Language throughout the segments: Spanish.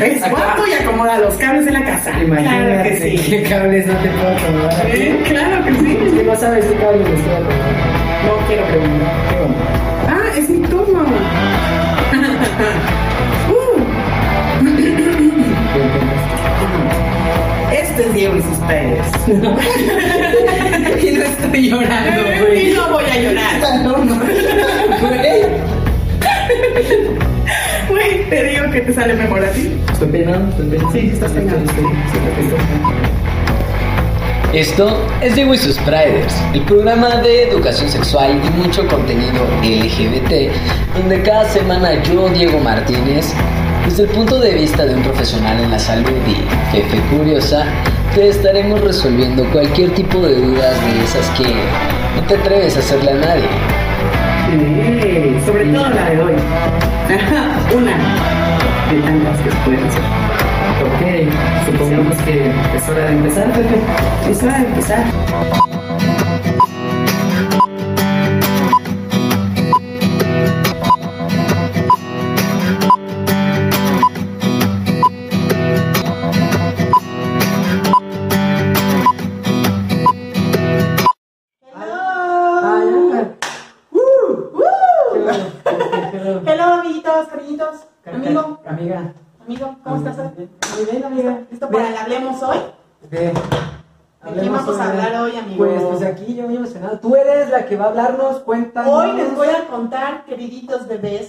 Es guapo y acomoda los cables en la casa. Imagínate Claro que sí. qué cables no te puedo acomodar. Eh, Claro que sí. Es que no sabes qué cables les puedo acomodar. No quiero preguntar. Ah, es mi turno. Uh, Este es Diego y sus padres. y no estoy llorando, güey. Y no voy a llorar. No, no. Te digo que te sale mejor a ti. Estoy peinado, estoy peinado. Sí, estás peinado. Esto es Diego y sus Priders, el programa de educación sexual y mucho contenido LGBT, donde cada semana yo, Diego Martínez, desde el punto de vista de un profesional en la salud y jefe curiosa, te estaremos resolviendo cualquier tipo de dudas de esas que no te atreves a hacerle a nadie. Sobre todo la de hoy. Una de tantas que pueden hacer. Ok, supongamos que es hora de empezar, Pepe. Es hora de empezar.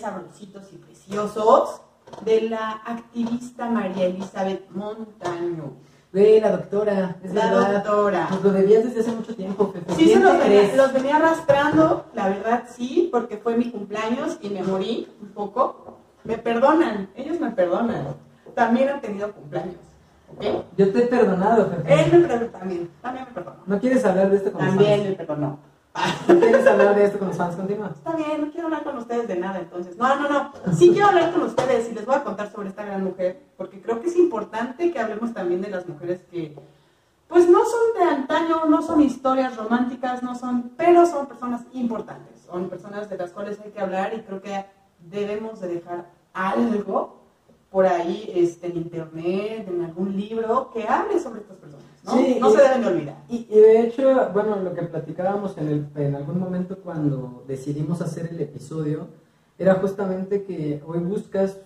Sabrositos y preciosos, de la activista María Elizabeth Montaño. De la doctora. Es La verdad. doctora. Nos lo debías desde hace mucho tiempo, Pepe. Sí, se ¿Quién los venía, los venía arrastrando, la verdad sí, porque fue mi cumpleaños y me morí un poco. Me perdonan, ellos me perdonan. También han tenido cumpleaños. Yo te he perdonado, Pepe. Él me perdonó también, también me perdonó. ¿No quieres hablar de con También me perdonó. Quieres hablar de esto con los fans? Continúa. Está bien, no quiero hablar con ustedes de nada, entonces. No, no, no. Sí quiero hablar con ustedes y les voy a contar sobre esta gran mujer, porque creo que es importante que hablemos también de las mujeres que, pues no son de antaño, no son historias románticas, no son, pero son personas importantes, son personas de las cuales hay que hablar y creo que debemos de dejar algo por ahí este, en internet, en algún libro, que hable sobre estas personas, ¿no? Sí, no se deben de olvidar. Y, y de hecho, bueno, lo que platicábamos en, el, en algún momento cuando decidimos hacer el episodio, era justamente que hoy buscas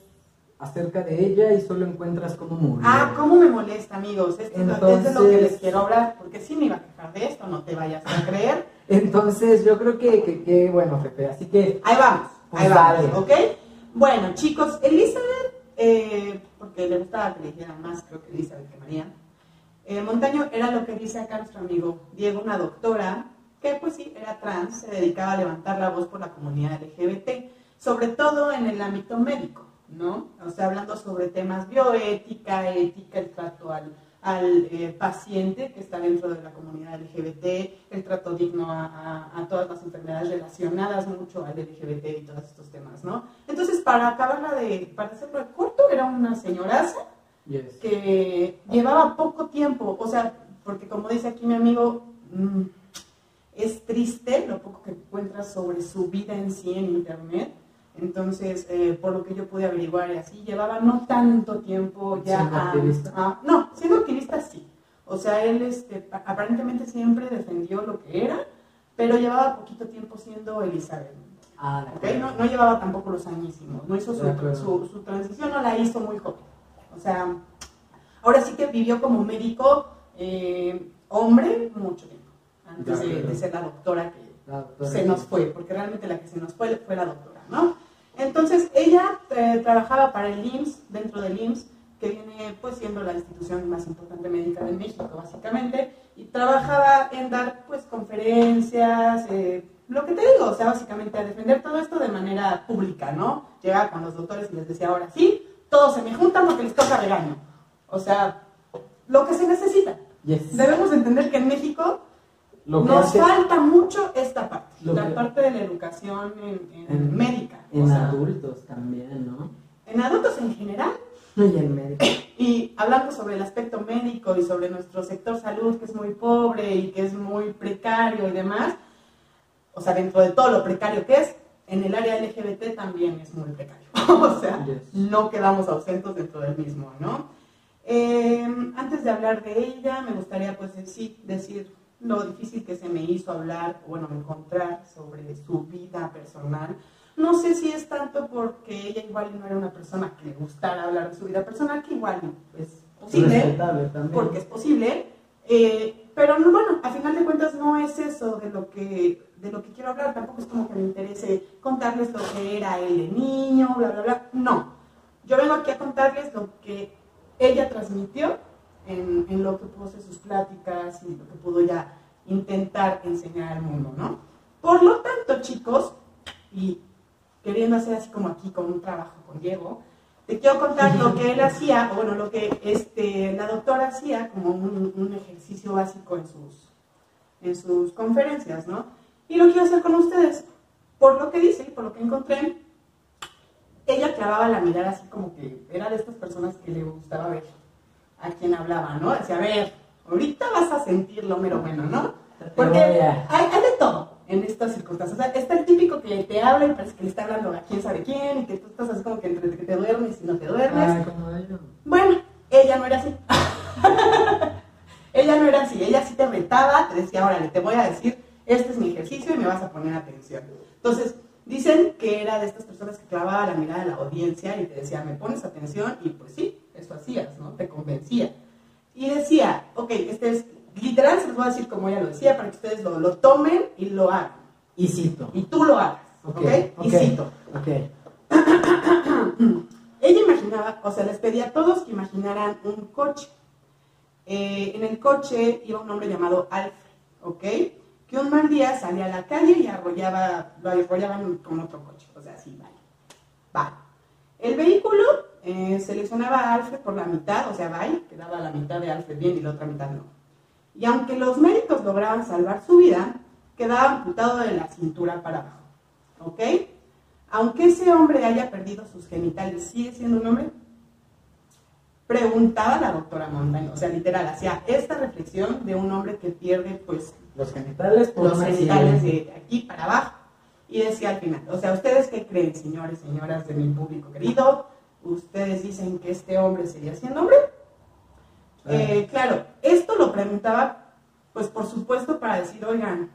acerca de ella y solo encuentras cómo murió. Ah, cómo me molesta, amigos. Esto es lo- es de lo que Entonces- les quiero hablar, porque sí me iba a quejar de esto, no te vayas a creer. Entonces, yo creo que, que, que, bueno, Pepe, así que, Ahí vamos, ahí Pues vamos, dale. ¿ok? Bueno, chicos, Elizabeth, eh, porque le gustaba que le dijeran más, creo que Elizabeth que María. eh, Montaño era lo que dice acá nuestro amigo Diego, una doctora, que pues sí, era trans, se dedicaba a levantar la voz por la comunidad LGBT, sobre todo en el ámbito médico, ¿no? O sea, hablando sobre temas bioética, ética, el trato al, al eh, paciente que está dentro de la comunidad LGBT, el trato digno a, a- a todas las enfermedades relacionadas mucho al LGBT y todos estos temas, ¿no? Entonces, para acabarla de, para hacerlo corto, era una señoraza yes. que llevaba poco tiempo, o sea, porque como dice aquí mi amigo, mm, es triste lo poco que encuentras sobre su vida en sí en internet. Entonces, eh, por lo que yo pude averiguar y así, llevaba no tanto tiempo ya ¿Siendo a- activista? a- no, siendo activista sí. O sea, él este, aparentemente siempre defendió lo que era, pero llevaba poquito tiempo siendo Elizabeth. Ah, de ¿ok? acuerdo. No, no llevaba tampoco los añísimos, no hizo su, su, su transición, no la hizo muy joven. O sea, ahora sí que vivió como médico eh, hombre mucho tiempo, antes De ser la doctora que La doctora. se nos fue, porque realmente la que se nos fue fue la doctora, ¿no? Entonces, ella eh, trabajaba para el IMSS, dentro del IMSS, que viene pues siendo la institución más importante médica de México, básicamente, y trabajaba en dar pues conferencias, eh, lo que te digo, o sea, básicamente a defender todo esto de manera pública, ¿no? Llegaba con los doctores y les decía, ahora sí, todos se me juntan porque les toca regaño. O sea, lo que se necesita. Yes. Debemos entender que en México Lo que nos hace falta mucho esta parte, la que- parte de la educación en, en En- médica, en o sea, adultos también, ¿no? en adultos en general, Y en médico. y hablando sobre el aspecto médico y sobre nuestro sector salud que es muy pobre y que es muy precario y demás, o sea, dentro de todo lo precario que es, en el área LGBT también es muy precario. o sea, Yes. no quedamos ausentes dentro del mismo, ¿no? Eh, antes de hablar de ella, me gustaría pues sí decir lo difícil que se me hizo hablar, bueno, encontrar sobre su vida personal. No sé si es tanto porque ella igual no era una persona que le gustara hablar de su vida personal, que igual es posible, porque es posible, eh, pero no, bueno, a final de cuentas no es eso de lo que de lo que quiero hablar, tampoco es como que me interese contarles lo que era él de niño, bla, bla, bla, no. Yo vengo aquí a contarles lo que ella transmitió en, lo que pudo ser sus pláticas y lo que pudo ya intentar enseñar al mundo, ¿no? Por lo tanto, chicos, y queriendo hacer así como aquí con un trabajo con Diego, te quiero contar lo que él hacía, o bueno, lo que este, la doctora hacía como un, un ejercicio básico en sus, en sus conferencias, ¿no? Y lo quiero hacer con ustedes. Por lo que dice y por lo que encontré, ella clavaba la mirada así como que era de estas personas que le gustaba ver a quien hablaba, ¿no? Decía, a ver, ahorita vas a sentir lo mero bueno, ¿no? Porque hay, hay de todo en estas circunstancias. O sea, está el típico que te habla y parece que le está hablando a quién sabe quién y que tú estás así como que entre que te duermes y no te duermes. Ay, como. Bueno, ella no era así. ella no era así. Ella sí te retaba, te decía, órale, te voy a decir, este es mi ejercicio y me vas a poner atención. Entonces, dicen que era de estas personas que clavaba la mirada a la audiencia y te decía, me pones atención y pues sí, eso hacías, ¿no? Te convencía. Y decía, ok, este es, literal se los voy a decir como ella lo decía, para que ustedes lo, lo tomen y lo hagan. Y cito. Y tú lo hagas, ¿ok? Ok, Y ok. cito. Ok. Ella imaginaba, o sea, les pedía a todos que imaginaran un coche. Eh, en el coche iba un hombre llamado Alfred, ¿ok? Que un mal día salía a la calle y arrollaba, lo arrollaban con otro coche. O sea, sí, vale. Vale. El vehículo eh, seleccionaba a Alfred por la mitad, o sea, vale, quedaba la mitad de Alfred bien y la otra mitad no. Y aunque los médicos lograban salvar su vida, quedaba amputado de la cintura para abajo, ¿ok? Aunque ese hombre haya perdido sus genitales, ¿sigue siendo un hombre? Preguntaba la doctora Montaño, o sea, literal, hacía esta reflexión de un hombre que pierde, pues, Los genitales por los una genitales de aquí para abajo. Y decía al final, o sea, ¿ustedes qué creen, señores, señoras de mi público querido? ¿Ustedes dicen que este hombre sería siendo hombre? Eh, claro, esto lo preguntaba, pues por supuesto, para decir, oigan,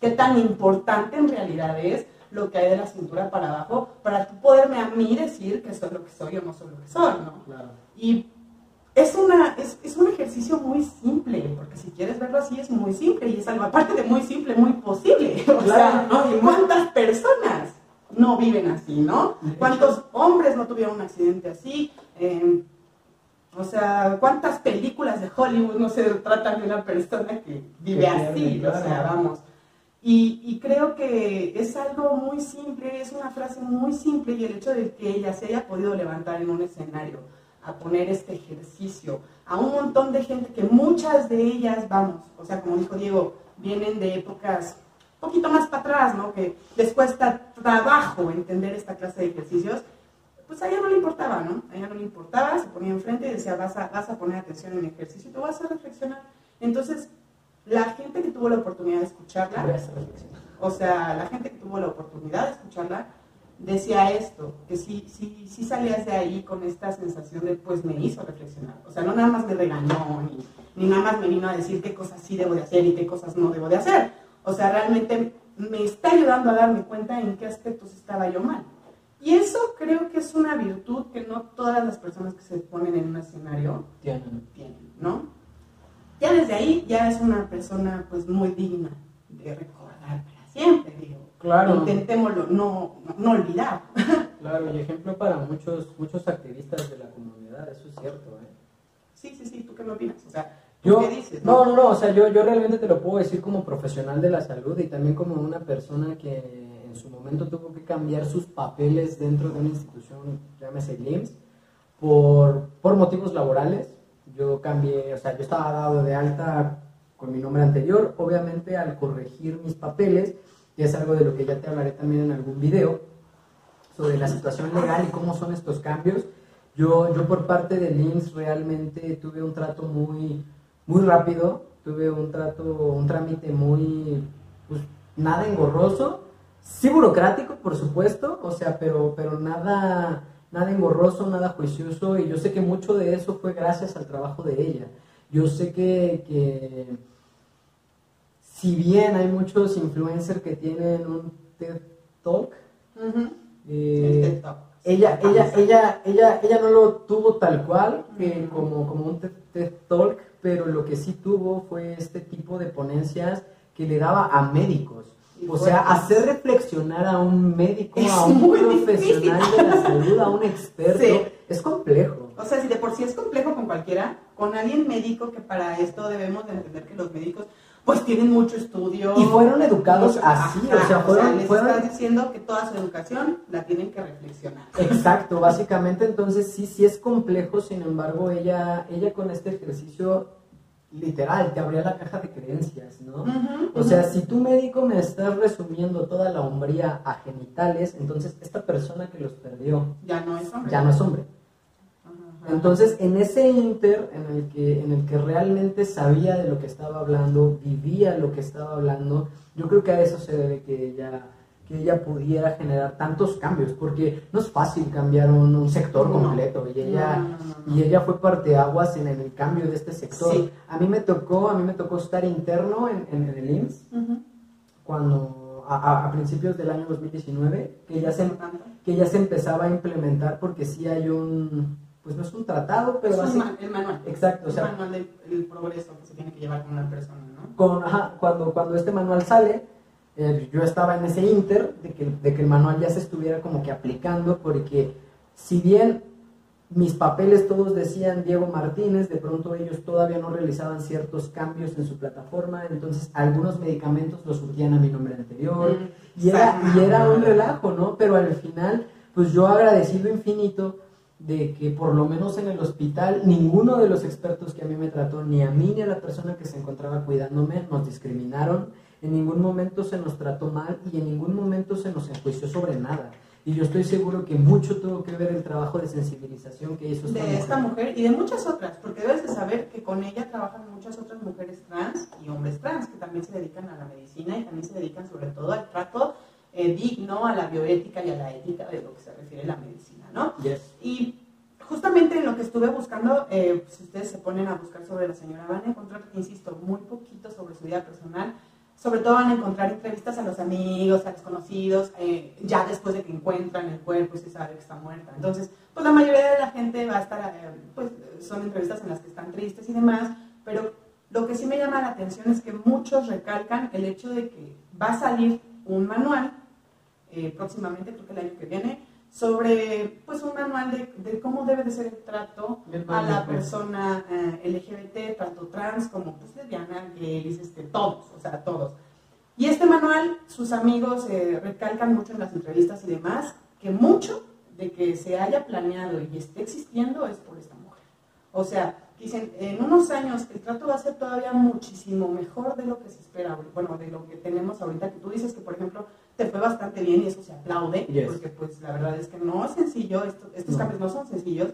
¿qué tan importante en realidad es lo que hay de la cintura para abajo para tú poderme a mí decir que soy lo que soy o no soy lo que soy, ¿no? Claro. Y es, una, es, es un ejercicio muy simple, porque si quieres verlo así es muy simple y es algo aparte de muy simple, muy posible. O Claro, sea, no, ¿cuántas personas no viven así, no? ¿Cuántos hombres no tuvieron un accidente así? Eh, o sea, ¿cuántas películas de Hollywood no se tratan de una persona que vive así? O sea, vamos. Y, y creo que es algo muy simple, es una frase muy simple y el hecho de que ella se haya podido levantar en un escenario a poner este ejercicio a un montón de gente que muchas de ellas, vamos, o sea, como dijo Diego, vienen de épocas un poquito más para atrás, ¿no? Que les cuesta trabajo entender esta clase de ejercicios, pues a ella no le importaba, ¿no? A ella no le importaba, se ponía enfrente y decía, vas a, vas a poner atención en el ejercicio y te vas a reflexionar. Entonces, la gente que tuvo la oportunidad de escucharla, o sea, la gente que tuvo la oportunidad de escucharla decía esto, que sí, sí, sí salías de ahí con esta sensación de, pues me hizo reflexionar. O sea, no nada más me regañó, ni, ni nada más me vino a decir qué cosas sí debo de hacer y qué cosas no debo de hacer. O sea, realmente me está ayudando a darme cuenta en qué aspectos estaba yo mal. Y eso creo que es una virtud que no todas las personas que se ponen en un escenario Tienen. tienen, ¿no? Ya desde ahí ya es una persona pues muy digna de recordar para siempre, digo. Claro. Intentémoslo no, no olvidar. Claro, y ejemplo para muchos, muchos activistas de la comunidad, eso es cierto, ¿eh? Sí, sí, sí, ¿tú qué me opinas? O sea, ¿tú Yo, qué dices? no, no, no, o sea, yo, yo realmente te lo puedo decir como profesional de la salud y también como una persona que en su momento tuvo que cambiar sus papeles dentro de una institución, llámese LIMS, por, por motivos laborales. Yo cambié, o sea, yo estaba dado de alta con mi nombre anterior, obviamente al corregir mis papeles, que es algo de lo que ya te hablaré también en algún video, sobre la situación legal y cómo son estos cambios. Yo, yo por parte del IMSS realmente tuve un trato muy, muy rápido, tuve un trato, un trámite muy, pues nada engorroso sí burocrático, por supuesto, o sea, pero, pero nada, nada engorroso, nada juicioso, y yo sé que mucho de eso fue gracias al trabajo de ella. Yo sé que, que si bien hay muchos influencers que tienen un TED Talk, eh, TED Talk. ella, ella, ella, ella, ella no lo tuvo tal cual que como, como un TED Talk, pero lo que sí tuvo fue este tipo de ponencias que le daba a médicos. Y O sea, hacer reflexionar a un médico, a un profesional de la salud, a un experto, Sí. es complejo. O sea, si de por sí es complejo con cualquiera, con alguien médico, que para esto debemos de entender que los médicos pues tienen mucho estudio. Y fueron educados mucho- así, Ajá, o sea, fueron- les fueron- estás diciendo que toda su educación la tienen que reflexionar. Exacto, básicamente entonces sí, sí es complejo, sin embargo ella, ella con este ejercicio literal te abría la caja de creencias, ¿no? O sea, si tú médico me estás resumiendo toda la hombría a genitales, entonces esta persona que los perdió ya no es hombre. ya no es hombre. Entonces, en ese inter en el, que, en el que realmente sabía de lo que estaba hablando, vivía lo que estaba hablando, yo creo que a eso se debe que ella, que ella pudiera generar tantos cambios, porque no es fácil cambiar un, un sector No. completo, y ella, No, no, y ella fue parteaguas en el cambio de este sector. Sí. A mí me tocó, a mí me tocó estar interno en, en el IMSS, cuando, a, a- principios del año 2019, que ya se, que ya se empezaba a implementar porque sí hay un, pues no es un tratado, pero Es un así, ma- el manual. exacto, o El sea, manual del el progreso que se tiene que llevar con una persona, ¿no? con, ajá, cuando, cuando este manual sale, eh, yo estaba en ese inter de que, de que el manual ya se estuviera como que aplicando, porque si bien mis papeles todos decían Diego Martínez, de pronto ellos todavía no realizaban ciertos cambios en su plataforma, entonces algunos medicamentos los surtían a mi nombre anterior, Mm, y era, y era un relajo, ¿no? Pero al final, pues yo agradecido infinito de que por lo menos en el hospital ninguno de los expertos que a mí me trató, ni a mí ni a la persona que se encontraba cuidándome, nos discriminaron, en ningún momento se nos trató mal y en ningún momento se nos enjuició sobre nada. Y yo estoy seguro que mucho tuvo que ver el trabajo de sensibilización que hizo esta de mujer. esta mujer y de muchas otras, porque debes de saber que con ella trabajan muchas otras mujeres trans y hombres trans que también se dedican a la medicina y también se dedican sobre todo al trato eh, digno, a la bioética y a la ética de lo que se refiere a la medicina, ¿no? Yes. Y justamente en lo que estuve buscando, eh, si ustedes se ponen a buscar sobre la señora, van a encontrar, insisto, muy poquito sobre su vida personal. Sobre todo van a encontrar entrevistas a los amigos, a los conocidos, eh, ya después de que encuentran el cuerpo y se sabe que está muerta. Entonces, pues la mayoría de la gente va a estar, eh, pues son entrevistas en las que están tristes y demás, pero lo que sí me llama la atención es que muchos recalcan el hecho de que va a salir un manual eh, próximamente, creo que el año que viene, sobre pues un manual de, de cómo debe de ser el trato a la bonito. persona eh, LGBT, tanto trans como pues, lesbiana, gays, este, todos, o sea, todos. Y este manual, sus amigos eh, recalcan mucho en las entrevistas y demás, que mucho de que se haya planeado y esté existiendo es por esta mujer. O sea, dicen, en unos años el trato va a ser todavía muchísimo mejor de lo que se espera, bueno, de lo que tenemos ahorita, que tú dices que, por ejemplo, te fue bastante bien y eso se aplaude, Yes. porque pues la verdad es que no es sencillo, esto- estos No. cambios no son sencillos.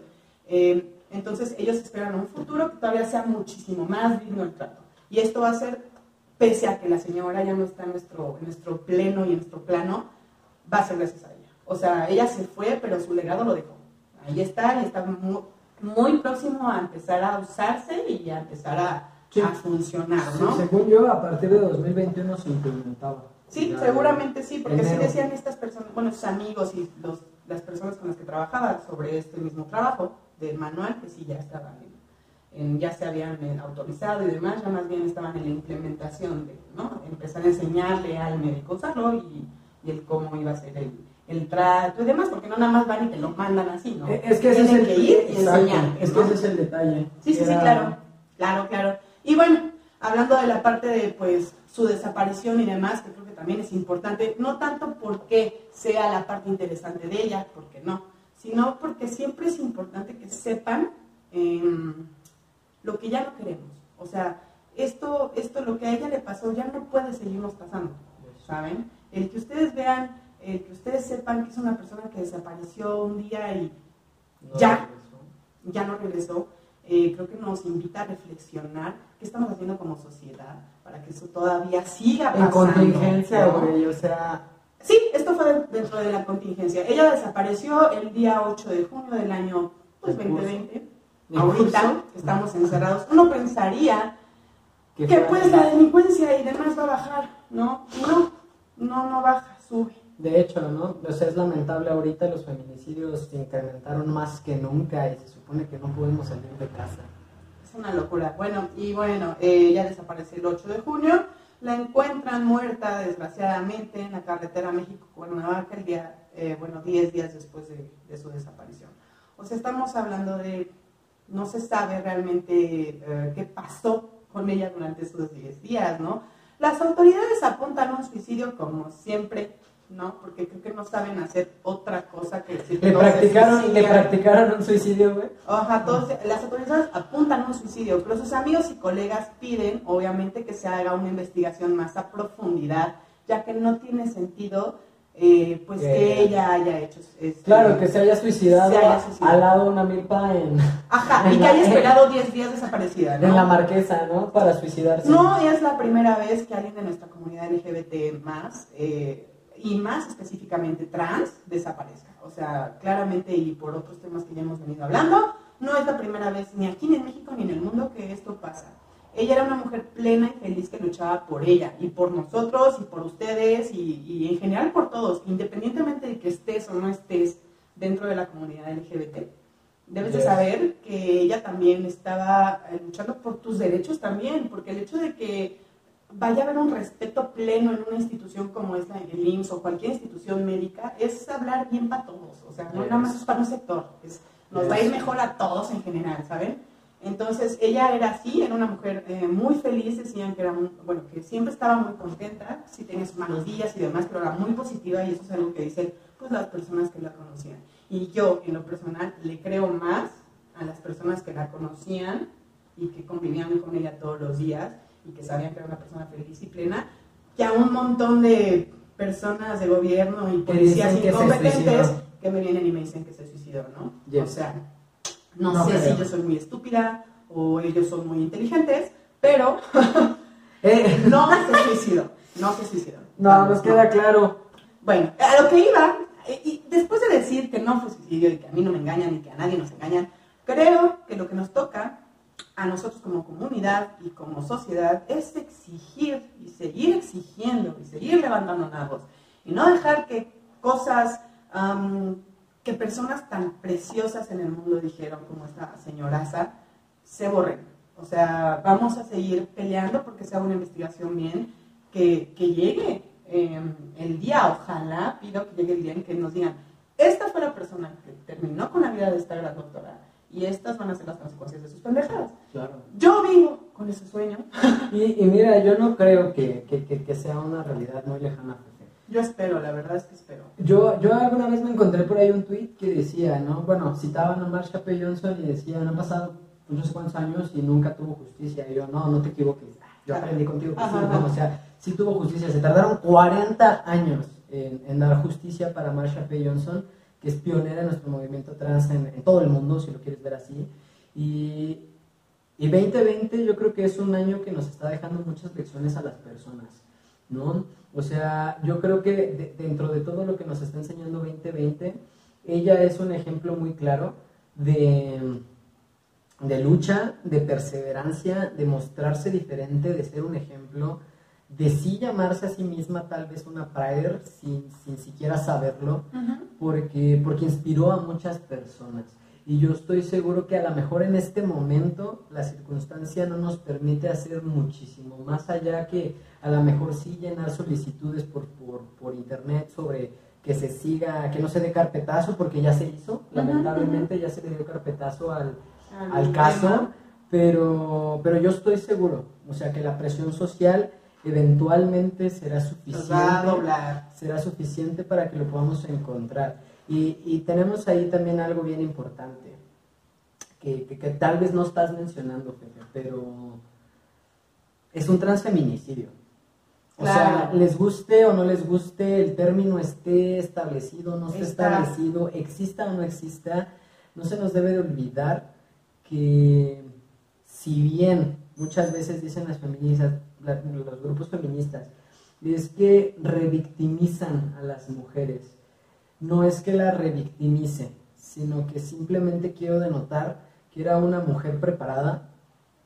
Eh, entonces ellos esperan un futuro que todavía sea muchísimo más digno el trato. Y esto va a ser, pese a que la señora ya no está en nuestro, en nuestro pleno y en nuestro plano, va a ser gracias a ella. O sea, ella se fue, pero su legado lo dejó. Ahí está y está mu- muy, próximo a empezar a usarse y a empezar a, Sí. a funcionar, Sí, ¿no? según yo, a partir de 2021 se implementaba. Sí, Ya, seguramente sí, porque sí decían estas personas, bueno, sus amigos y los, las personas con las que trabajaba sobre este mismo trabajo del manual, que sí ya estaban, en, en- ya se habían eh, autorizado y demás, ya más bien estaban en la implementación de, ¿no? Empezar a enseñarle al médico usarlo y, y el cómo iba a ser el, el trato y demás, porque no nada más van y te lo mandan así, ¿no? Eh, Es que ese es Tienen el que ir y exacto, enseñarte, Es que ¿no? ese es el detalle. Sí, sí, sí, claro. Claro, claro. Y bueno, hablando de la parte de pues su desaparición y demás, que creo que también es importante, no tanto porque sea la parte interesante de ella, porque no, sino porque siempre es importante que sepan em, lo que ya no queremos. O sea, esto, esto, lo que a ella le pasó, ya no puede seguirnos pasando, ¿saben? El que ustedes vean, el que ustedes sepan que es una persona que desapareció un día y No Ya. regresó. ya no regresó, eh, creo que nos invita a reflexionar qué estamos haciendo como sociedad para que eso todavía siga En pasando. contingencia, ¿no? güey, o sea, Sí, esto fue dentro de la contingencia. Ella desapareció el día 8 de junio del año pues, 2020. Ahorita estamos encerrados. Uno pensaría que pues la delincuencia y demás va a bajar, ¿no? No, no, no baja, sube. De hecho, ¿no? O sea, es lamentable ahorita los feminicidios se incrementaron más que nunca y se supone que no podemos salir de casa. Es una locura. Bueno, y bueno, ella desapareció el 8 de junio. La encuentran muerta, desgraciadamente, en la carretera México-Cuernavaca el día, eh, bueno, 10 días después de, de, su desaparición. O sea, estamos hablando de, no se sabe realmente eh, qué pasó con ella durante esos 10 días, ¿no? Las autoridades apuntan a un suicidio como siempre, ¿no? Porque creo que no saben hacer otra cosa que decir ¿Le, practicaron, ¿Le practicaron un suicidio, güey? Ajá, todos, las autoridades apuntan a un suicidio, pero sus amigos y colegas piden, obviamente, que se haga una investigación más a profundidad, ya que no tiene sentido eh, pues que ella haya hecho este, claro que se haya, suicidado, al lado de una milpa en ajá y que haya esperado 10 días desaparecida ¿no? en la marquesa no para suicidarse no es la primera vez que alguien de nuestra comunidad LGBT más eh, y más específicamente trans desaparezca. O sea claramente y por otros temas que ya hemos venido hablando no es la primera vez ni aquí en México ni en el mundo que esto pasa. Ella era una mujer plena y feliz que luchaba por ella y por nosotros y por ustedes y, en general por todos, independientemente de que estés o no estés dentro de la comunidad LGBT. Debes de saber que ella también estaba eh, luchando por tus derechos también, porque el hecho de que vaya a haber un respeto pleno en una institución como esta, el IMSS o cualquier institución médica, es hablar bien para todos, o sea, no nada más es para un sector, es, nos va a ir mejor a todos en general, ¿saben? Entonces ella era así, era una mujer eh, muy feliz, decían que era bueno, que siempre estaba muy contenta, sí tenía sus malos días y demás, pero era muy positiva y eso es algo que dicen pues las personas que la conocían. Y yo en lo personal le creo más a las personas que la conocían y que convivían con ella todos los días y que sabían que era una persona feliz y plena, que a un montón de personas de gobierno y policías incompetentes que me vienen y me dicen que se suicidó, ¿no? O sea, no, sé si yo soy muy estúpida o ellos son muy inteligentes, pero eh, no se suicidó. No se suicidó. No, nos queda claro. Bueno, a lo que iba, eh, y después de decir que no fue suicidio y que a mí no me engañan y que a nadie nos engañan, creo que lo que nos toca a nosotros como comunidad y como sociedad es exigir y seguir exigiendo y seguir levantando nabos y no dejar que cosas que personas tan preciosas en el mundo dijeron, como esta señoraza, se borren. O sea, vamos a seguir peleando porque sea una investigación bien, que, que llegue em, el día, ojalá pido que llegue el día en que nos digan, esta fue la persona que terminó con la vida de esta gran doctora y estas van a ser las consecuencias de sus pendejadas. Claro. Yo vivo con ese sueño. y, y, mira, yo no creo que, que, que sea una realidad muy lejana yo espero, la verdad es que espero. Yo, yo alguna vez me encontré por ahí un tweet que decía, ¿no? Bueno, citaban a Marsha P. Johnson y decían, han pasado no sé cuántos años y nunca tuvo justicia. Y yo, no, no te equivoques. Yo aprendí contigo que sí, o sea, sí tuvo justicia. Se tardaron 40 años en, en, dar justicia para Marsha P. Johnson, que es pionera en nuestro movimiento trans en, en todo el mundo, si lo quieres ver así. Y, y 2020 yo creo que es un año que nos está dejando muchas lecciones a las personas, ¿no? O sea, yo creo que dentro de todo lo que nos está enseñando 2020, ella es un ejemplo muy claro de, de lucha, de perseverancia, de mostrarse diferente, de ser un ejemplo, de sí llamarse a sí misma tal vez una Prider sin, sin siquiera saberlo, porque, porque inspiró a muchas personas. Y yo estoy seguro que a lo mejor en este momento la circunstancia no nos permite hacer muchísimo, más allá que a lo mejor sí llenar solicitudes por, por, por internet sobre que se siga, que no se dé carpetazo, porque ya se hizo, lamentablemente ya se le dio carpetazo al, al caso, pero, pero yo estoy seguro, o sea, que la presión social eventualmente será suficiente, será suficiente para que lo podamos encontrar. Y, y tenemos ahí también algo bien importante, que, que, que tal vez no estás mencionando, Pepe, pero es un transfeminicidio. O sea, les guste o no les guste, el término esté establecido no esté establecido, exista o no exista, no se nos debe de olvidar que si bien muchas veces dicen las feministas, los grupos feministas, es que revictimizan a las mujeres. No es que la revictimicen, sino que simplemente quiero denotar que era una mujer preparada,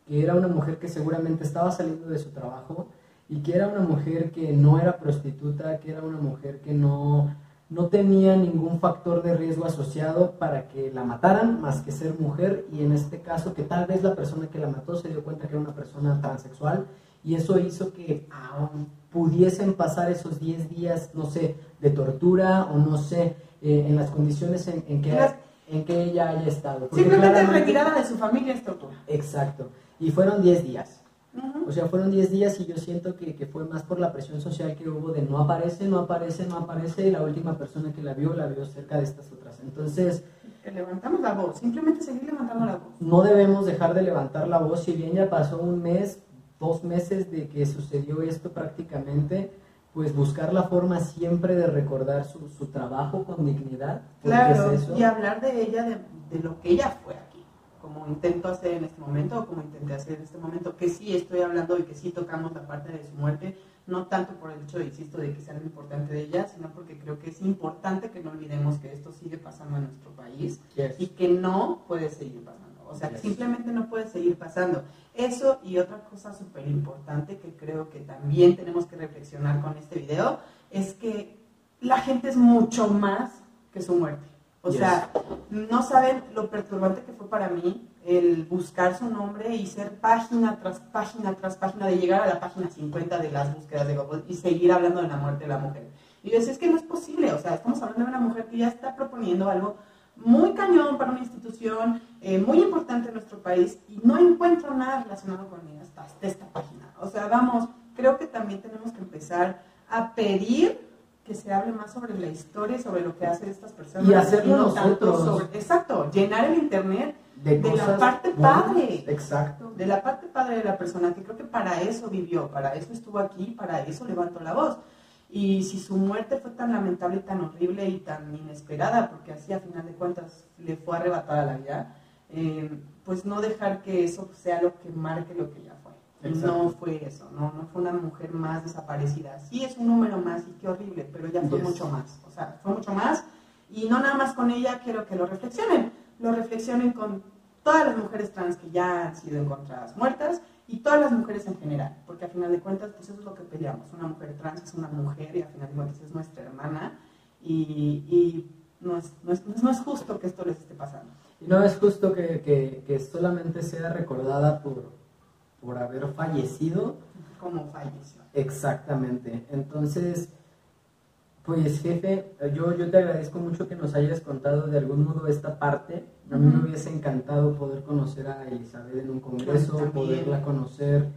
que era una mujer que seguramente estaba saliendo de su trabajo y que era una mujer que no era prostituta, que era una mujer que no, no tenía ningún factor de riesgo asociado para que la mataran más que ser mujer y en este caso que tal vez la persona que la mató se dio cuenta que era una persona transexual y eso hizo que aún pudiesen pasar esos 10 días, no sé, de tortura o no sé, eh, en las condiciones en, en que en que ella haya estado. Simplemente retirada de su familia es tortura. Exacto. Y fueron 10 días. O sea, fueron 10 días y yo siento que, que, fue más por la presión social que hubo de no aparece, no aparece, no aparece, y la última persona que la vio, la vio cerca de estas otras. Entonces... levantamos la voz, simplemente seguir levantando la voz. No debemos dejar de levantar la voz, si bien ya pasó un mes, dos meses de que sucedió esto prácticamente, pues buscar la forma siempre de recordar su, su trabajo con dignidad. Claro, y hablar de ella, de, de, lo que ella fue aquí, como intento hacer en este momento o como intenté hacer en este momento, que sí estoy hablando y que sí tocamos la parte de su muerte, no tanto por el hecho, insisto, de que sea lo importante de ella, sino porque creo que es importante que no olvidemos que esto sigue pasando en nuestro país y que no puede seguir pasando. O sea, simplemente no puede seguir pasando. Eso y otra cosa súper importante que creo que también tenemos que reflexionar con este video es que la gente es mucho más que su muerte. O sea, no saben lo perturbante que fue para mí el buscar su nombre y ser página tras página tras página, de llegar a la página 50 de las búsquedas de Google y seguir hablando de la muerte de la mujer. Y yo decía, es que no es posible, o sea, estamos hablando de una mujer que ya está proponiendo algo muy cañón para una institución eh, muy importante en nuestro país y no encuentro nada relacionado con hasta esta página. O sea, vamos, creo que también tenemos que empezar a pedir que se hable más sobre la historia, sobre lo que hacen estas personas. Y hacerlo nosotros. Sobre, exacto, llenar el internet de, la parte padre. Exacto. De la parte padre de la persona, que creo que para eso vivió, para eso estuvo aquí, para eso levantó la voz. Y si su muerte fue tan lamentable y tan horrible y tan inesperada, porque así a final de cuentas le fue arrebatada la vida, eh, pues no dejar que eso sea lo que marque lo que ella fue. No fue eso, no, no fue una mujer más desaparecida. Sí es un número más y qué horrible, pero ella fue mucho más. O sea, fue mucho más. Y no nada más con ella quiero que lo reflexionen, lo reflexionen con todas las mujeres trans que ya han sido encontradas muertas y todas las mujeres en general, porque a final de cuentas, pues eso es lo que peleamos. Una mujer trans es una mujer y a final de cuentas es nuestra hermana y, y no, es, no, es, no, es, justo que esto les esté pasando. Y no es justo que, que, que solamente sea recordada por, por haber fallecido. Como falleció. Exactamente. Entonces, pues jefe, yo, yo te agradezco mucho que nos hayas contado de algún modo esta parte. A mí me hubiese encantado poder conocer a Elizabeth en un congreso, poderla conocer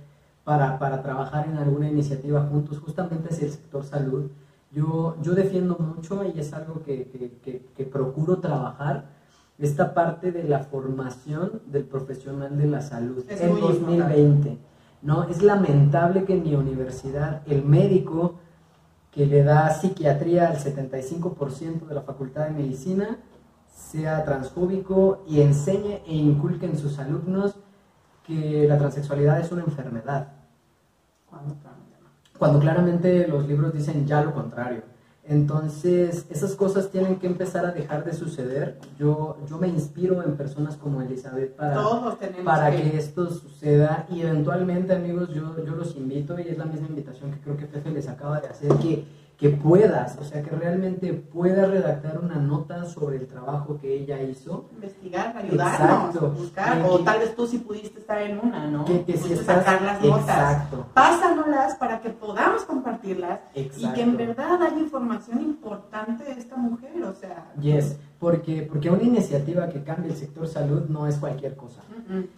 para, para, trabajar en alguna iniciativa juntos, justamente hacia el sector salud. Yo, yo defiendo mucho y es algo que, que, que, procuro trabajar, esta parte de la formación del profesional de la salud en 2020. ¿no? Es lamentable que en mi universidad el médico que le da psiquiatría al 75% de la Facultad de Medicina, sea transfóbico y enseñe e inculque en sus alumnos que la transexualidad es una enfermedad. Cuando claramente los libros dicen ya lo contrario. Entonces, esas cosas tienen que empezar a dejar de suceder. Yo, yo me inspiro en personas como Elizabeth para, para que... esto suceda. Y eventualmente, amigos, yo, yo los invito, y es la misma invitación que creo que Pepe les acaba de hacer, que que puedas, o sea, que realmente puedas redactar una nota sobre el trabajo que ella hizo. Investigar, ayudarnos, buscar, o tal vez tú si pudiste estar en una, ¿no? Que, que si estás, sacar las notas. Exacto. Pásanoslas para que podamos compartirlas y que en verdad haya información importante de esta mujer, o sea. Yes, porque, porque una iniciativa que cambie el sector salud no es cualquier cosa.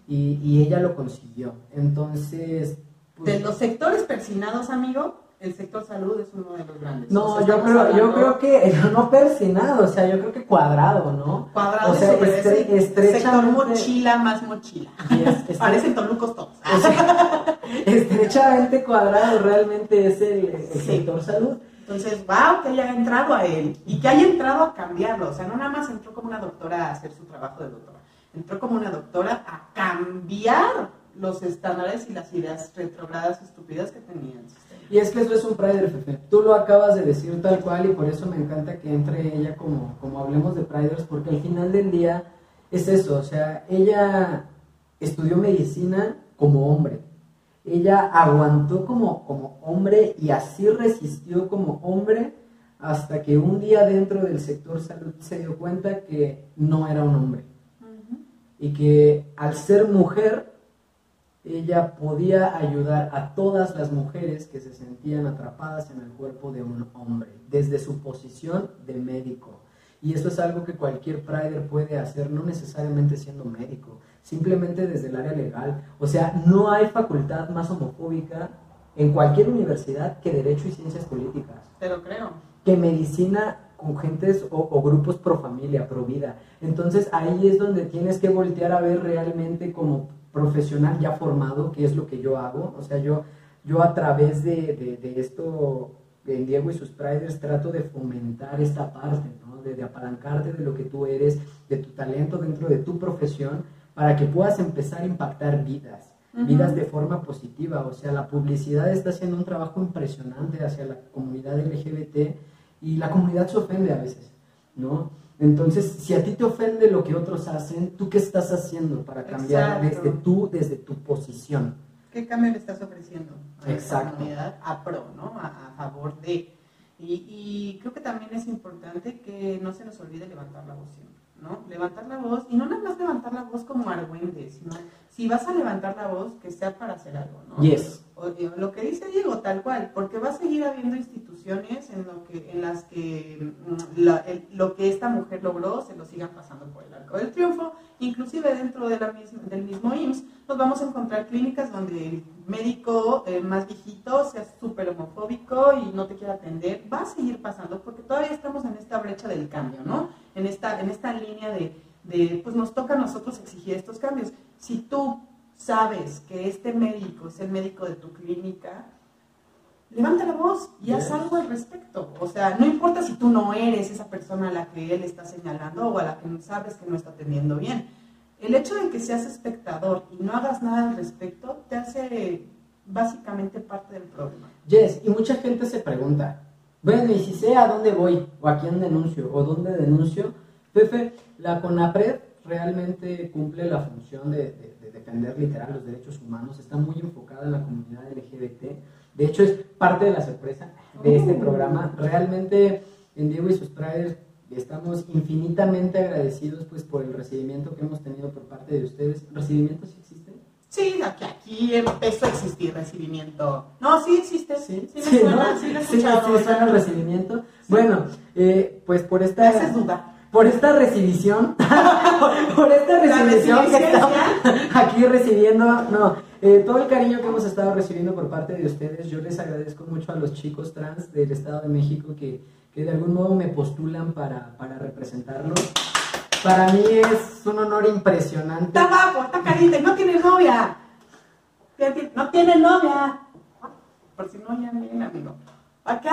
y, y, ella lo consiguió. Entonces... Pues, de los sectores persinados, amigo, el sector salud es uno de los grandes. No, yo, creo, yo creo que no persinado, o sea, yo creo que cuadrado, ¿no? Cuadrado, o sea, estre sector mochila más mochila. Parecen tolucos todos. estrechamente cuadrado realmente es el, sector salud. Entonces, wow, que haya entrado a él y que haya entrado a cambiarlo. O sea, no nada más entró como una doctora a hacer su trabajo de doctora, entró como una doctora a cambiar los estándares y las ideas retrogradas estúpidas que tenían. Y es que eso es un Prider, Fefe. Tú lo acabas de decir tal cual y por eso me encanta que entre ella como, como hablemos de Priders, porque al final del día es eso, o sea, ella estudió medicina como hombre. Ella aguantó como, como hombre y así resistió como hombre hasta que un día dentro del sector salud se dio cuenta que no era un hombre. Y que al ser mujer ella podía ayudar a todas las mujeres que se sentían atrapadas en el cuerpo de un hombre, desde su posición de médico. Y eso es algo que cualquier Prider puede hacer, no necesariamente siendo médico, simplemente desde el área legal. O sea, no hay facultad más homofóbica en cualquier universidad que Derecho y Ciencias Políticas. Pero creo. Que medicina con gentes o, o, grupos pro familia, pro vida. Entonces ahí es donde tienes que voltear a ver realmente como profesional ya formado, que es lo que yo hago. O sea, yo, yo a través de, de, de esto, en Diego y sus Priders, trato de fomentar esta parte, ¿no? de, de, apalancarte de lo que tú eres, de tu talento dentro de tu profesión, para que puedas empezar a impactar vidas. Uh -huh. vidas de forma positiva, o sea, la publicidad está haciendo un trabajo impresionante hacia la comunidad LGBT y la comunidad se ofende a veces, ¿no? Entonces, si a ti te ofende lo que otros hacen, ¿tú qué estás haciendo para cambiar Exacto. desde tú, desde tu posición? ¿Qué cambio le estás ofreciendo a Exacto. la comunidad a pro, ¿no? A, a favor de. Y, y, creo que también es importante que no se nos olvide levantar la voz siempre, ¿no? Levantar la voz, y no nada más levantar la voz como argüente, sino si vas a levantar la voz, que sea para hacer algo, ¿no? Yes. O, lo que dice Diego, tal cual, porque va a seguir habiendo instituciones en, lo que, en las que mm, la, el, lo que esta mujer logró se lo sigan pasando por el arco del triunfo, inclusive dentro de la misma, del mismo IMSS nos vamos a encontrar clínicas donde el médico eh, más viejito sea súper homofóbico y no te quiera atender, va a seguir pasando porque todavía estamos en esta brecha del cambio, ¿no? En esta, en esta línea de, de, pues nos toca a nosotros exigir estos cambios. Si tú sabes que este médico es el médico de tu clínica, levanta la voz y haz algo al respecto. O sea, no importa si tú no eres esa persona a la que él está señalando o a la que sabes que no está atendiendo bien. El hecho de que seas espectador y no hagas nada al respecto te hace básicamente parte del problema. Yes, y mucha gente se pregunta, bueno, y si sé a dónde voy, o a quién denuncio, o dónde denuncio, Pepe, la CONAPRED realmente cumple la función de, de, de, defender literal los derechos humanos, está muy enfocada en la comunidad LGBT, de hecho es parte de la sorpresa de este Oh. programa, realmente en Diego y sus Traders estamos infinitamente agradecidos pues por el recibimiento que hemos tenido por parte de ustedes, ¿recibimiento sí existe? Sí, aquí, aquí empezó a existir recibimiento. No, sí existe. Sí, sí, me sí, suena, ¿no? sí lo he Sí, escuchado. sí, suena el recibimiento. Bueno, eh, pues por esta... Me haces dudar. Por esta recibición, por esta recibición que estamos aquí recibiendo, no, eh, todo el cariño que hemos estado recibiendo por parte de ustedes, yo les agradezco mucho a los chicos trans del Estado de México que, que de algún modo me postulan para, para representarlos. Para mí es un honor impresionante. Está guapo, está caliente, no tiene novia. No tiene novia. Por si no, ya viene, amigo. ¿A qué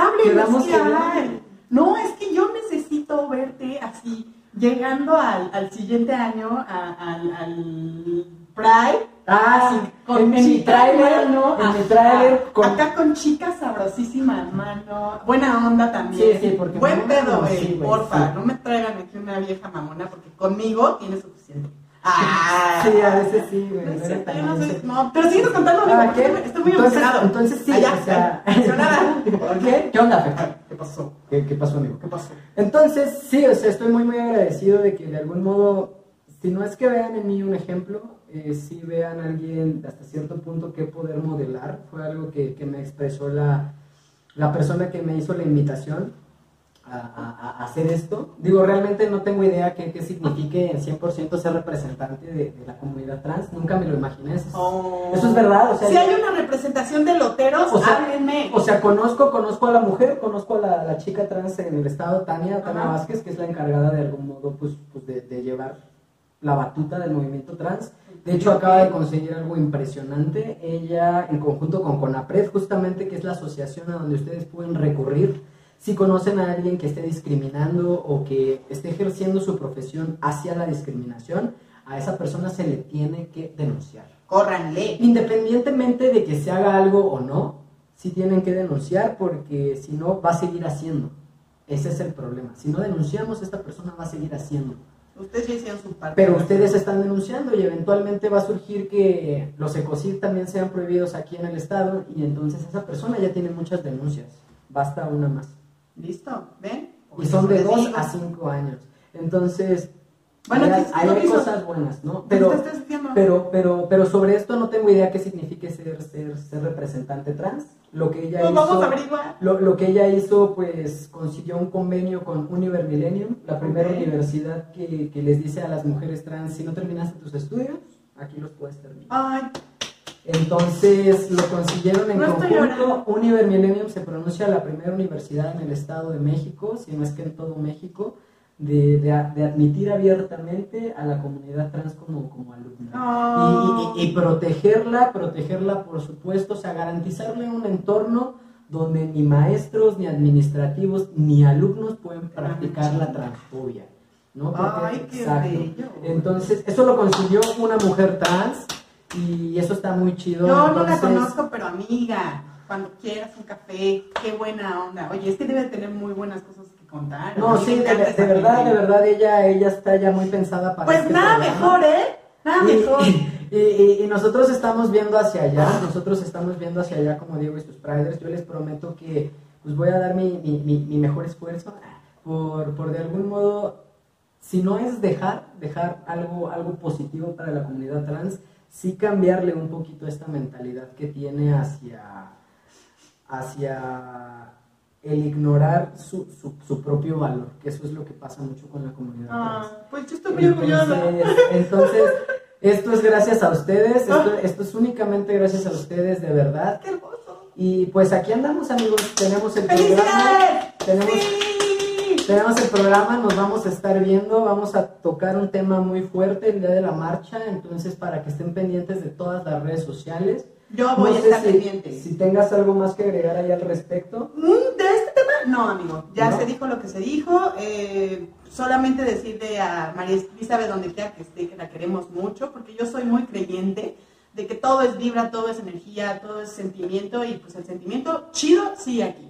No, es que yo necesito verte así, llegando al, al siguiente año, a- al, al Pride. Ah, así, sí, en mi chicas, tráiler, mano, en mi ajá, tráiler con- Acá con chicas sabrosísimas, mano. Buena onda también. Sí, sí, porque Buen pedo, güey, sí, porfa. sí. No me traigan aquí una vieja mamona, porque conmigo tiene suficiente. Ah, Sí, a veces sí, güey. no era yo no sé, no, pero síguenos contando, amigo, Ah, ¿qué? estoy, muy entonces, emocionado. entonces sí, Allá, o sea, emocionada. ¿Por qué? ¿Qué onda, Pepe? ¿Qué pasó? ¿Qué, qué pasó, amigo? ¿Qué pasó? Entonces, sí, o sea, estoy muy, muy agradecido de que de algún modo, si no es que vean en mí un ejemplo, eh, sí vean a alguien hasta cierto punto que poder modelar. Fue algo que, que me expresó la, la persona que me hizo la invitación a, a- hacer esto. Digo, realmente no tengo idea qué, qué signifique en 100% ser representante de, de la comunidad trans. Nunca me lo imaginé. Eso es, Oh. eso es verdad. O sea, si hay una representación de loteros, O sea, háblenme. o sea, conozco, conozco a la mujer, conozco a la, la chica trans en el estado, Tania, Tania Ajá. Vázquez, que es la encargada de algún modo pues, pues de, de llevar la batuta del movimiento trans. De hecho, acaba de conseguir algo impresionante. Ella, en conjunto con CONAPRED, justamente, que es la asociación a donde ustedes pueden recurrir si conocen a alguien que esté discriminando o que esté ejerciendo su profesión hacia la discriminación, a esa persona se le tiene que denunciar Córranle. independientemente de que se haga algo o no, sí tienen que denunciar porque si no va a seguir haciendo. Ese es el problema. Si no denunciamos, esta persona va a seguir haciendo. Ustedes ya hicieron su parte. Pero ustedes están denunciando y eventualmente va a surgir que los ecocid también sean prohibidos aquí en el estado y entonces esa persona ya tiene muchas denuncias. Basta una más. ¿Listo? ¿Ven? Y son de Les 2 digo. a 5 años. Entonces, Bueno, hay, cosas buenas, ¿no? Pero, Pero, pero, sobre esto no tengo idea qué signifique ser, ser, ser representante trans. Lo que ella Pues hizo... vamos a averiguar. Lo, lo que ella hizo, pues consiguió un convenio con Univer Millennium, la primera universidad que, que les dice a las mujeres trans, si no terminaste tus estudios, aquí los puedes terminar. Ay, Entonces lo consiguieron en No conjunto. Univer Millennium se pronuncia la primera universidad en el estado de México, si no es que en todo México, de, de, admitir abiertamente a la comunidad trans como, como alumna. Oh. Y, y- y protegerla, protegerla por supuesto, o sea, garantizarle un entorno donde ni maestros, ni administrativos, ni alumnos pueden practicar la transfobia. ¿no? Porque- Ay, qué exacto. bello. Entonces, eso lo consiguió una mujer trans y eso está muy chido. Yo no la conozco, pero amiga, cuando quieras un café, qué buena onda. Oye, es que debe tener muy buenas cosas que contar. No, sí, de, verdad, de verdad, ella, ella está ya muy pensada para Pues este nada programa. mejor, ¿eh? Nada Y, mejor. y- y- y nosotros estamos viendo hacia allá, nosotros estamos viendo hacia allá como Diego y sus Priders. Yo les prometo que pues voy a dar mi, mi- mi- mi mejor esfuerzo por, por de algún modo, si no es dejar, dejar algo, algo positivo para la comunidad trans, sí cambiarle un poquito esta mentalidad que tiene hacia, hacia el ignorar su, su, su propio valor, que eso es lo que pasa mucho con la comunidad trans. Ah, pues yo estoy muy orgullosa. Entonces, entonces, esto es gracias a ustedes, esto, esto es únicamente gracias a ustedes, de verdad. ¡Qué hermoso! Y pues aquí andamos, amigos, tenemos el programa. Tenemos, ¡Sí! Tenemos el programa, nos vamos a estar viendo, vamos a tocar un tema muy fuerte el día de la marcha, entonces para que estén pendientes de todas las redes sociales. Yo voy No a estar si, pendiente. si tengas algo más que agregar ahí al respecto. Mm, ¿De este tema? No, amigo. Ya ¿No? se dijo lo que se dijo. Eh, solamente decirle a María Elizabeth donde quiera que esté que la queremos mucho, porque yo soy muy creyente de que todo es vibra, todo es energía, todo es sentimiento y pues el sentimiento chido sigue aquí.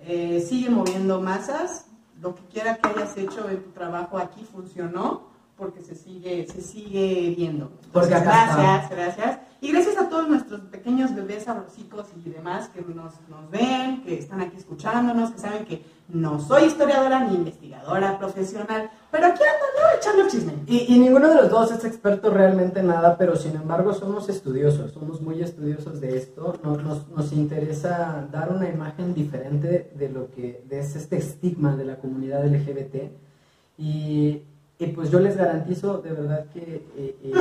Eh, sigue moviendo masas. Lo que quiera que hayas hecho en tu trabajo aquí funcionó porque se sigue, se sigue viendo. Porque está. gracias, gracias. Y gracias a todos nuestros pequeños bebés sabrosicos y demás que nos, nos ven, que están aquí escuchándonos, que saben que no soy historiadora ni investigadora profesional, pero aquí ando, ¿no? Echando chisme. Y, y ninguno de los dos es experto realmente en nada, pero sin embargo somos estudiosos, somos muy estudiosos de esto. Nos, nos, nos interesa dar una imagen diferente de lo que es este estigma de la comunidad LGBT. Y, y pues yo les garantizo de verdad que eh, eh,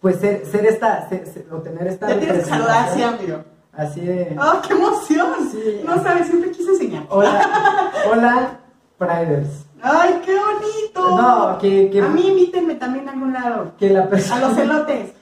pues ser, ser esta, ser- ser- obtener esta Ya tienes que amigo. así de... ¡Oh, qué emoción! Sí. No sabes, siempre quise enseñar. Hola, hola, Priders. ¡Ay, qué bonito! No, que, que, A mí invítenme también a algún lado. que la A persona... los elotes.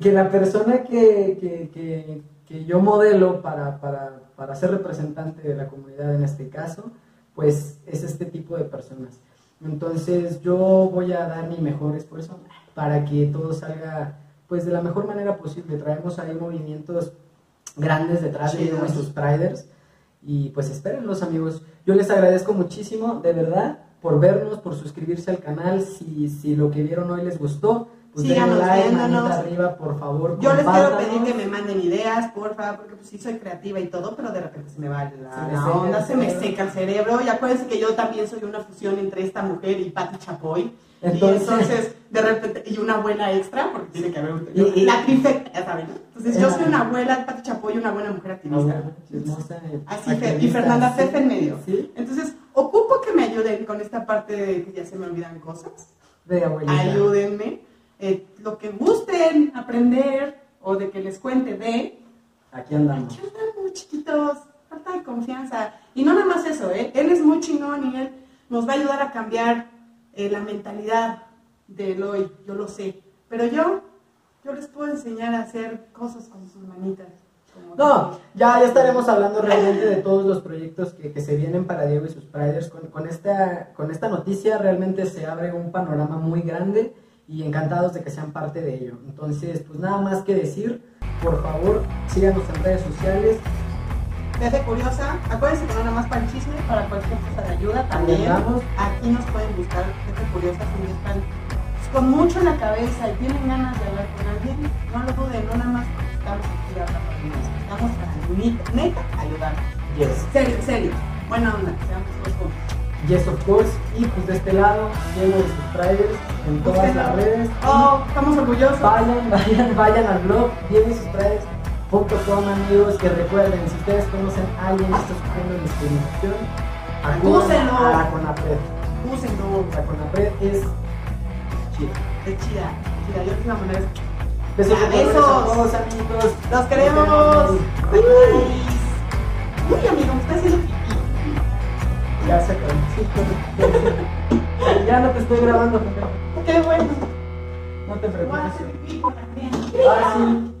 que la persona que, que, que, que yo modelo para, para, para ser representante de la comunidad en este caso, pues es este tipo de personas. Entonces yo voy a dar mi mejor esfuerzo para que todo salga pues de la mejor manera posible. Traemos ahí movimientos grandes detrás de nuestros Priders y pues espérenlos amigos. Yo les agradezco muchísimo, de verdad, por vernos, por suscribirse al canal. Si, si lo que vieron hoy les gustó, pues denle Síganos like, viéndonos. arriba, por favor. Yo les quiero pedir que me manden ideas, porfa, porque pues sí soy creativa y todo, pero de repente se me va la, Se me la onda, se me seca el cerebro. Y acuérdense que yo también soy una fusión entre esta mujer y Patti Chapoy. Entonces- y entonces, de repente, y una abuela extra, porque tiene que haber un... Y- y- la trifecta, ya saben. Entonces, yo soy una abuela, Patti Chapoy, una buena mujer activista. Así, Fe- y activista, Fernanda sí. Fefe en medio. Sí, Entonces, ocupo que me ayuden con esta parte de que ya se me olvidan cosas. de abuelita. Ayúdenme. Eh, lo que gusten aprender o de que les cuente de, Aquí andamos. Aquí andamos, chiquitos, falta de confianza. Y no nada más eso, ¿eh? Él es muy chingón y él nos va a ayudar a cambiar eh, la mentalidad del hoy, yo lo sé. Pero yo, yo les puedo enseñar a hacer cosas con sus manitas. No, ya, ya estaremos hablando realmente de todos los proyectos que, que se vienen para Diego y sus Priders. Con, con, esta, con esta noticia realmente se abre un panorama muy grande y encantados de que sean parte de ello. Entonces, pues nada más que decir, por favor, síganos en redes sociales, Jefe Curiosa, acuérdense que no nada más para el chisme, para cualquier cosa de ayuda también. Aquí nos pueden buscar Jefe Curiosa si están con mucho en la cabeza y tienen ganas de hablar con alguien. No lo duden, no nada más porque estamos aquí hablando. Estamos para neta, ayudar. Yes. Serio, serio. Buena onda, seamos todos. Yes, of course. Y pues de este lado, lleno de subscribers en todas las redes. Oh, estamos orgullosos. Vayan, vayan, vayan al blog, com amigos, que recuerden, si ustedes conocen a alguien que está sufriendo discriminación, Acúsenlo. a la CONAPRED. Úsenlo. La CONAPRED es chida. Qué chida, chida. Yo una manera. Besos, a todos amigos. Los queremos. Uy, amigo, me está haciendo pipí. Ya se acabó. Ya no te estoy grabando. Qué bueno. No te Voy preocupes. Ah, sí.